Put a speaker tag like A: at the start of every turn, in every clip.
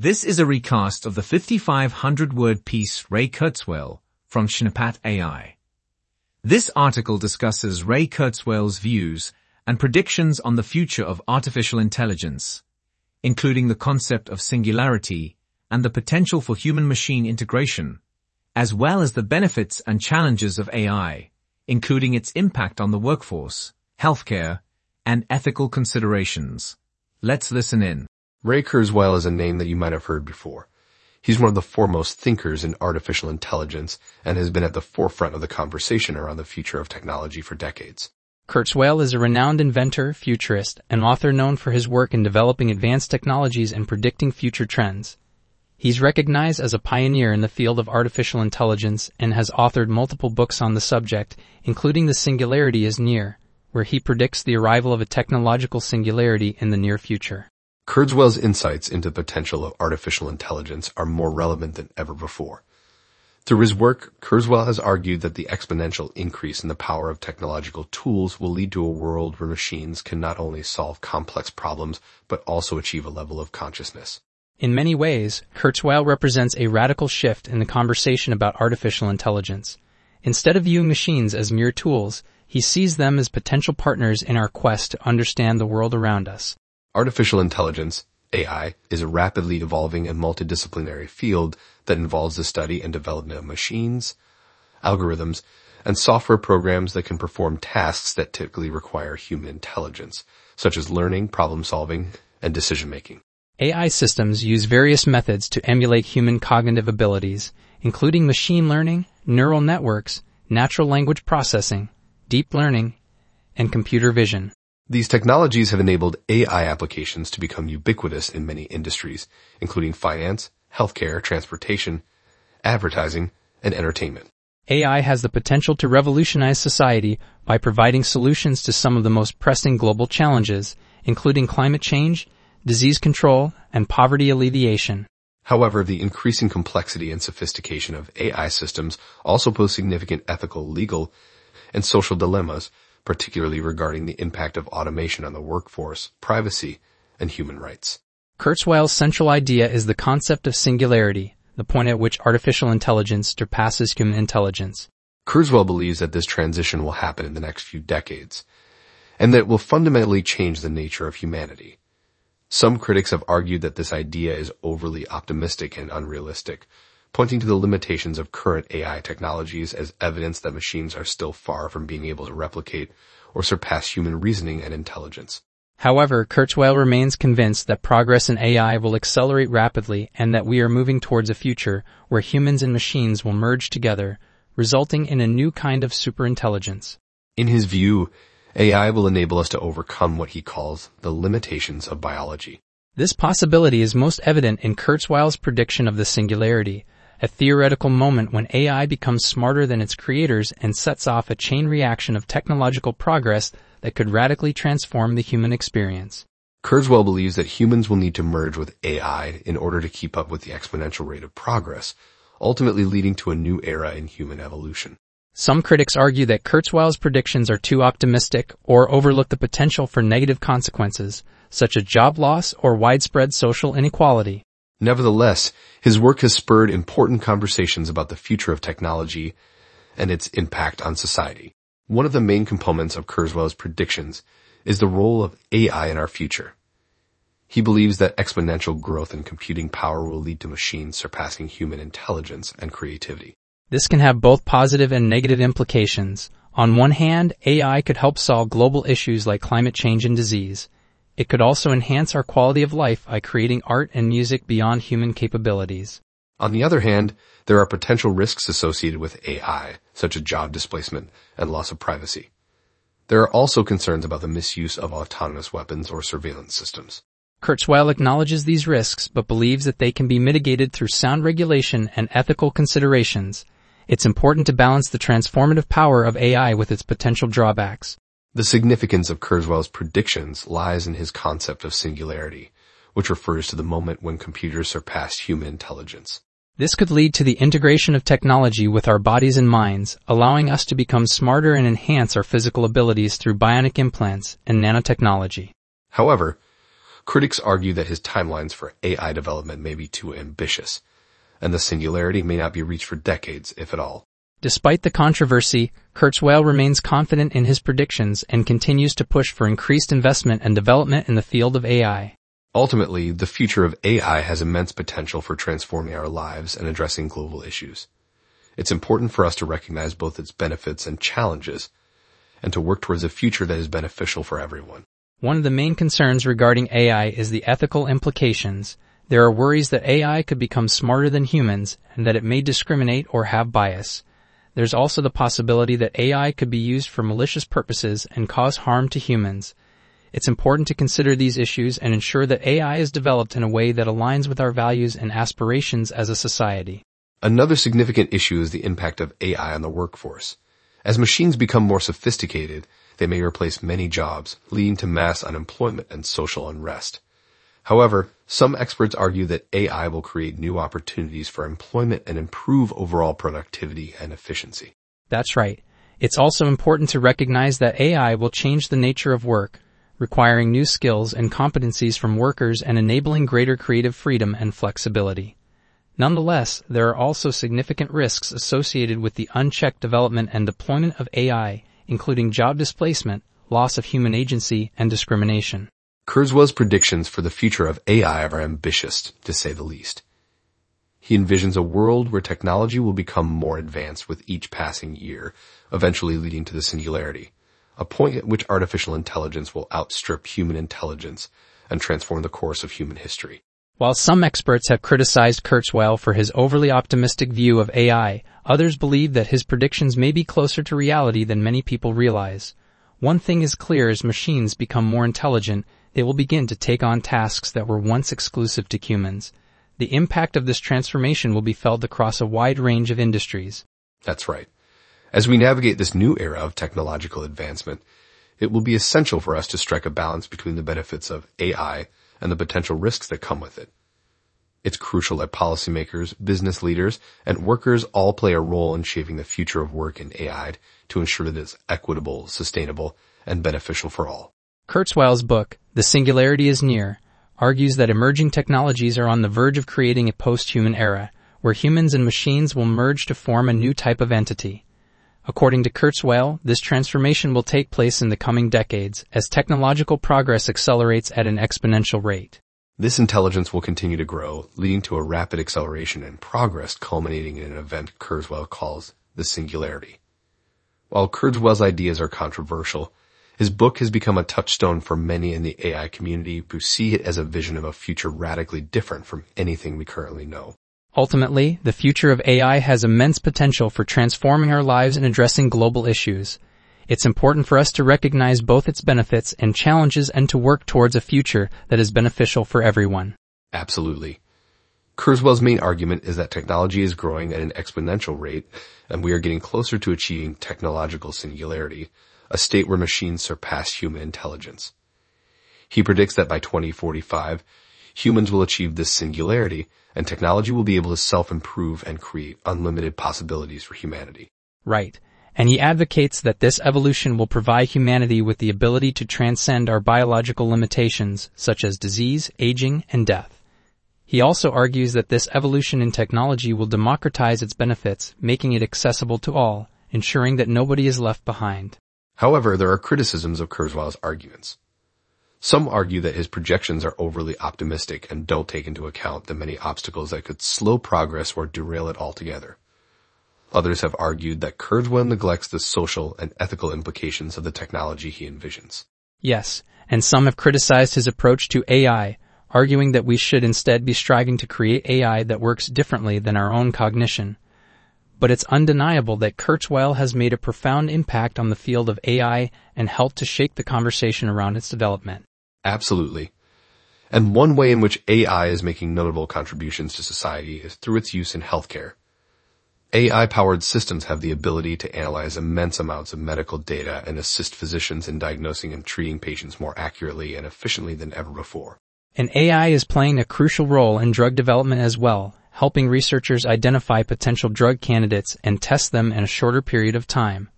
A: This is a recast of the 5,500-word piece Ray Kurzweil from Schneppat AI. This article discusses Ray Kurzweil's views and predictions on the future of artificial intelligence, including the concept of singularity and the potential for human-machine integration, as well as the benefits and challenges of AI, including its impact on the workforce, healthcare, and ethical considerations. Let's listen in.
B: Ray Kurzweil is a name that you might have heard before. He's one of the foremost thinkers in artificial intelligence and has been at the forefront of the conversation around the future of technology for decades.
C: Kurzweil is a renowned inventor, futurist, and author known for his work in developing advanced technologies and predicting future trends. He's recognized as a pioneer in the field of artificial intelligence and has authored multiple books on the subject, including The Singularity is Near, where he predicts the arrival of a technological singularity in the near future.
B: Kurzweil's insights into the potential of artificial intelligence are more relevant than ever before. Through his work, Kurzweil has argued that the exponential increase in the power of technological tools will lead to a world where machines can not only solve complex problems, but also achieve a level of consciousness.
C: In many ways, Kurzweil represents a radical shift in the conversation about artificial intelligence. Instead of viewing machines as mere tools, he sees them as potential partners in our quest to understand the world around us.
B: Artificial intelligence, AI, is a rapidly evolving and multidisciplinary field that involves the study and development of machines, algorithms, and software programs that can perform tasks that typically require human intelligence, such as learning, problem solving, and decision making.
C: AI systems use various methods to emulate human cognitive abilities, including machine learning, neural networks, natural language processing, deep learning, and computer vision.
B: These technologies have enabled AI applications to become ubiquitous in many industries, including finance, healthcare, transportation, advertising, and entertainment.
C: AI has the potential to revolutionize society by providing solutions to some of the most pressing global challenges, including climate change, disease control, and poverty alleviation.
B: However, the increasing complexity and sophistication of AI systems also pose significant ethical, legal, and social dilemmas particularly regarding the impact of automation on the workforce, privacy, and human rights.
C: Kurzweil's central idea is the concept of singularity, the point at which artificial intelligence surpasses human intelligence.
B: Kurzweil believes that this transition will happen in the next few decades, and that it will fundamentally change the nature of humanity. Some critics have argued that this idea is overly optimistic and unrealistic, pointing to the limitations of current AI technologies as evidence that machines are still far from being able to replicate or surpass human reasoning and intelligence.
C: However, Kurzweil remains convinced that progress in AI will accelerate rapidly and that we are moving towards a future where humans and machines will merge together, resulting in a new kind of superintelligence.
B: In his view, AI will enable us to overcome what he calls the limitations of biology.
C: This possibility is most evident in Kurzweil's prediction of the singularity, a theoretical moment when AI becomes smarter than its creators and sets off a chain reaction of technological progress that could radically transform the human experience.
B: Kurzweil believes that humans will need to merge with AI in order to keep up with the exponential rate of progress, ultimately leading to a new era in human evolution.
C: Some critics argue that Kurzweil's predictions are too optimistic or overlook the potential for negative consequences, such as job loss or widespread social inequality.
B: Nevertheless, his work has spurred important conversations about the future of technology and its impact on society. One of the main components of Kurzweil's predictions is the role of AI in our future. He believes that exponential growth in computing power will lead to machines surpassing human intelligence and creativity.
C: This can have both positive and negative implications. On one hand, AI could help solve global issues like climate change and disease. It could also enhance our quality of life by creating art and music beyond human capabilities.
B: On the other hand, there are potential risks associated with AI, such as job displacement and loss of privacy. There are also concerns about the misuse of autonomous weapons or surveillance systems.
C: Kurzweil acknowledges these risks, but believes that they can be mitigated through sound regulation and ethical considerations. It's important to balance the transformative power of AI with its potential drawbacks.
B: The significance of Kurzweil's predictions lies in his concept of singularity, which refers to the moment when computers surpass human intelligence.
C: This could lead to the integration of technology with our bodies and minds, allowing us to become smarter and enhance our physical abilities through bionic implants and nanotechnology.
B: However, Critics argue that his timelines for AI development may be too ambitious, and the singularity may not be reached for decades, if at all.
C: Despite the controversy, Kurzweil remains confident in his predictions and continues to push for increased investment and development in the field of AI.
B: Ultimately, the future of AI has immense potential for transforming our lives and addressing global issues. It's important for us to recognize both its benefits and challenges, and to work towards a future that is beneficial for everyone.
C: One of the main concerns regarding AI is the ethical implications. There are worries that AI could become smarter than humans and that it may discriminate or have bias. There's also the possibility that AI could be used for malicious purposes and cause harm to humans. It's important to consider these issues and ensure that AI is developed in a way that aligns with our values and aspirations as a society.
B: Another significant issue is the impact of AI on the workforce. As machines become more sophisticated, they may replace many jobs, leading to mass unemployment and social unrest. However, some experts argue that AI will create new opportunities for employment and improve overall productivity and efficiency.
C: That's right. It's also important to recognize that AI will change the nature of work, requiring new skills and competencies from workers and enabling greater creative freedom and flexibility. Nonetheless, there are also significant risks associated with the unchecked development and deployment of AI, including job displacement, loss of human agency, and discrimination.
B: Kurzweil's predictions for the future of AI are ambitious, to say the least. He envisions a world where technology will become more advanced with each passing year, eventually leading to the singularity, a point at which artificial intelligence will outstrip human intelligence and transform the course of human history.
C: While some experts have criticized Kurzweil for his overly optimistic view of AI, others believe that his predictions may be closer to reality than many people realize. One thing is clear as machines become more intelligent, they will begin to take on tasks that were once exclusive to humans. The impact of this transformation will be felt across a wide range of industries.
B: That's right. As we navigate this new era of technological advancement, it will be essential for us to strike a balance between the benefits of AI and the potential risks that come with it. It's crucial that policymakers, business leaders, and workers all play a role in shaping the future of work in AI to ensure that it's equitable, sustainable, and beneficial for all.
C: Kurzweil's book, The Singularity is Near, argues that emerging technologies are on the verge of creating a post-human era, where humans and machines will merge to form a new type of entity. According to Kurzweil, this transformation will take place in the coming decades as technological progress accelerates at an exponential rate.
B: This intelligence will continue to grow, leading to a rapid acceleration and progress culminating in an event Kurzweil calls the singularity. While Kurzweil's ideas are controversial, his book has become a touchstone for many in the AI community who see it as a vision of a future radically different from anything we currently know.
C: Ultimately, the future of AI has immense potential for transforming our lives and addressing global issues. It's important for us to recognize both its benefits and challenges and to work towards a future that is beneficial for everyone.
B: Absolutely. Kurzweil's main argument is that technology is growing at an exponential rate and we are getting closer to achieving technological singularity, a state where machines surpass human intelligence. He predicts that by 2045, humans will achieve this singularity and technology will be able to self-improve and create unlimited possibilities for humanity.
C: Right. And he advocates that this evolution will provide humanity with the ability to transcend our biological limitations, such as disease, aging, and death. He also argues that this evolution in technology will democratize its benefits, making it accessible to all, ensuring that nobody is left behind.
B: However, there are criticisms of Kurzweil's arguments. Some argue that his projections are overly optimistic and don't take into account the many obstacles that could slow progress or derail it altogether. Others have argued that Kurzweil neglects the social and ethical implications of the technology he envisions.
C: Yes, and some have criticized his approach to AI, arguing that we should instead be striving to create AI that works differently than our own cognition but it's undeniable that Kurzweil has made a profound impact on the field of AI and helped to shake the conversation around its development.
B: Absolutely. And one way in which AI is making notable contributions to society is through its use in healthcare. AI-powered systems have the ability to analyze immense amounts of medical data and assist physicians in diagnosing and treating patients more accurately and efficiently than ever before.
C: And AI is playing a crucial role in drug development as well, helping researchers identify potential drug candidates and test them in a shorter period of time.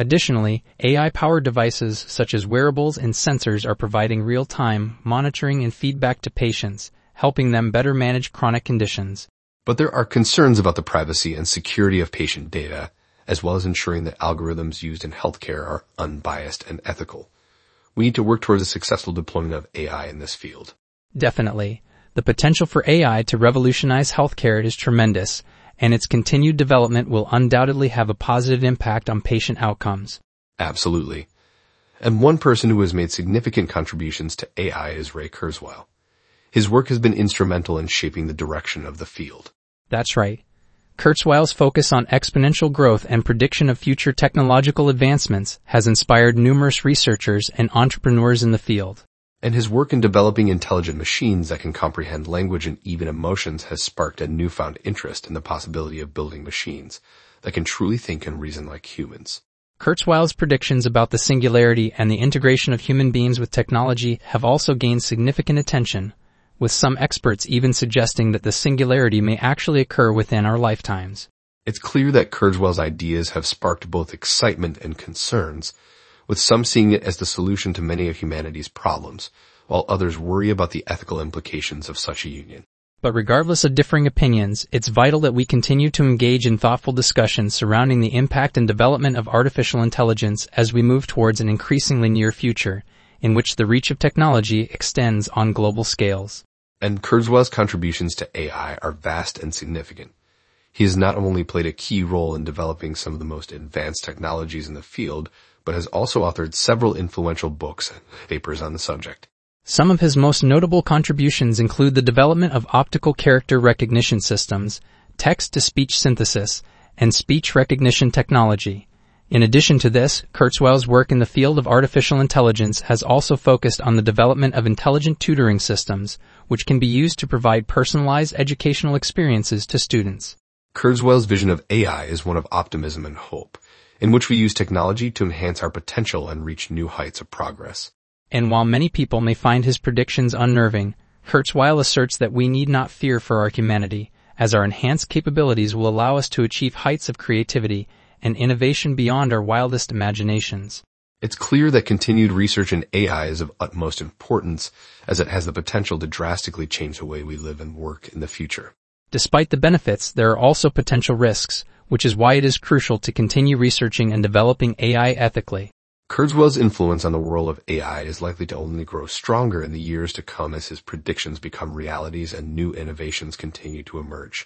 C: Additionally, AI-powered devices such as wearables and sensors are providing real-time monitoring and feedback to patients, helping them better manage chronic conditions.
B: But there are concerns about the privacy and security of patient data, as well as ensuring that algorithms used in healthcare are unbiased and ethical. We need to work towards a successful deployment of AI in this field.
C: Definitely. The potential for AI to revolutionize healthcare is tremendous, and its continued development will undoubtedly have a positive impact on patient outcomes.
B: Absolutely. And one person who has made significant contributions to AI is Ray Kurzweil. His work has been instrumental in shaping the direction of the field.
C: That's right. Kurzweil's focus on exponential growth and prediction of future technological advancements has inspired numerous researchers and entrepreneurs in the field
B: and his work in developing intelligent machines that can comprehend language and even emotions has sparked a newfound interest in the possibility of building machines that can truly think and reason like humans.
C: Kurzweil's predictions about the singularity and the integration of human beings with technology have also gained significant attention, with some experts even suggesting that the singularity may actually occur within our lifetimes.
B: It's clear that Kurzweil's ideas have sparked both excitement and concerns, with some seeing it as the solution to many of humanity's problems, while others worry about the ethical implications of such a union.
C: But regardless of differing opinions, it's vital that we continue to engage in thoughtful discussions surrounding the impact and development of artificial intelligence as we move towards an increasingly near future, in which the reach of technology extends on global scales.
B: And Kurzweil's contributions to AI are vast and significant. He has not only played a key role in developing some of the most advanced technologies in the field, but has also authored several influential books and papers on the subject.
C: Some of his most notable contributions include the development of optical character recognition systems, text-to-speech synthesis, and speech recognition technology. In addition to this, Kurzweil's work in the field of artificial intelligence has also focused on the development of intelligent tutoring systems, which can be used to provide personalized educational experiences to students.
B: Kurzweil's vision of AI is one of optimism and hope in which we use technology to enhance our potential and reach new heights of progress.
C: And while many people may find his predictions unnerving, Kurzweil asserts that we need not fear for our humanity, as our enhanced capabilities will allow us to achieve heights of creativity and innovation beyond our wildest imaginations.
B: It's clear that continued research in AI is of utmost importance as it has the potential to drastically change the way we live and work in the future.
C: Despite the benefits, there are also potential risks, which is why it is crucial to continue researching and developing AI ethically.
B: Kurzweil's influence on the world of AI is likely to only grow stronger in the years to come as his predictions become realities and new innovations continue to emerge.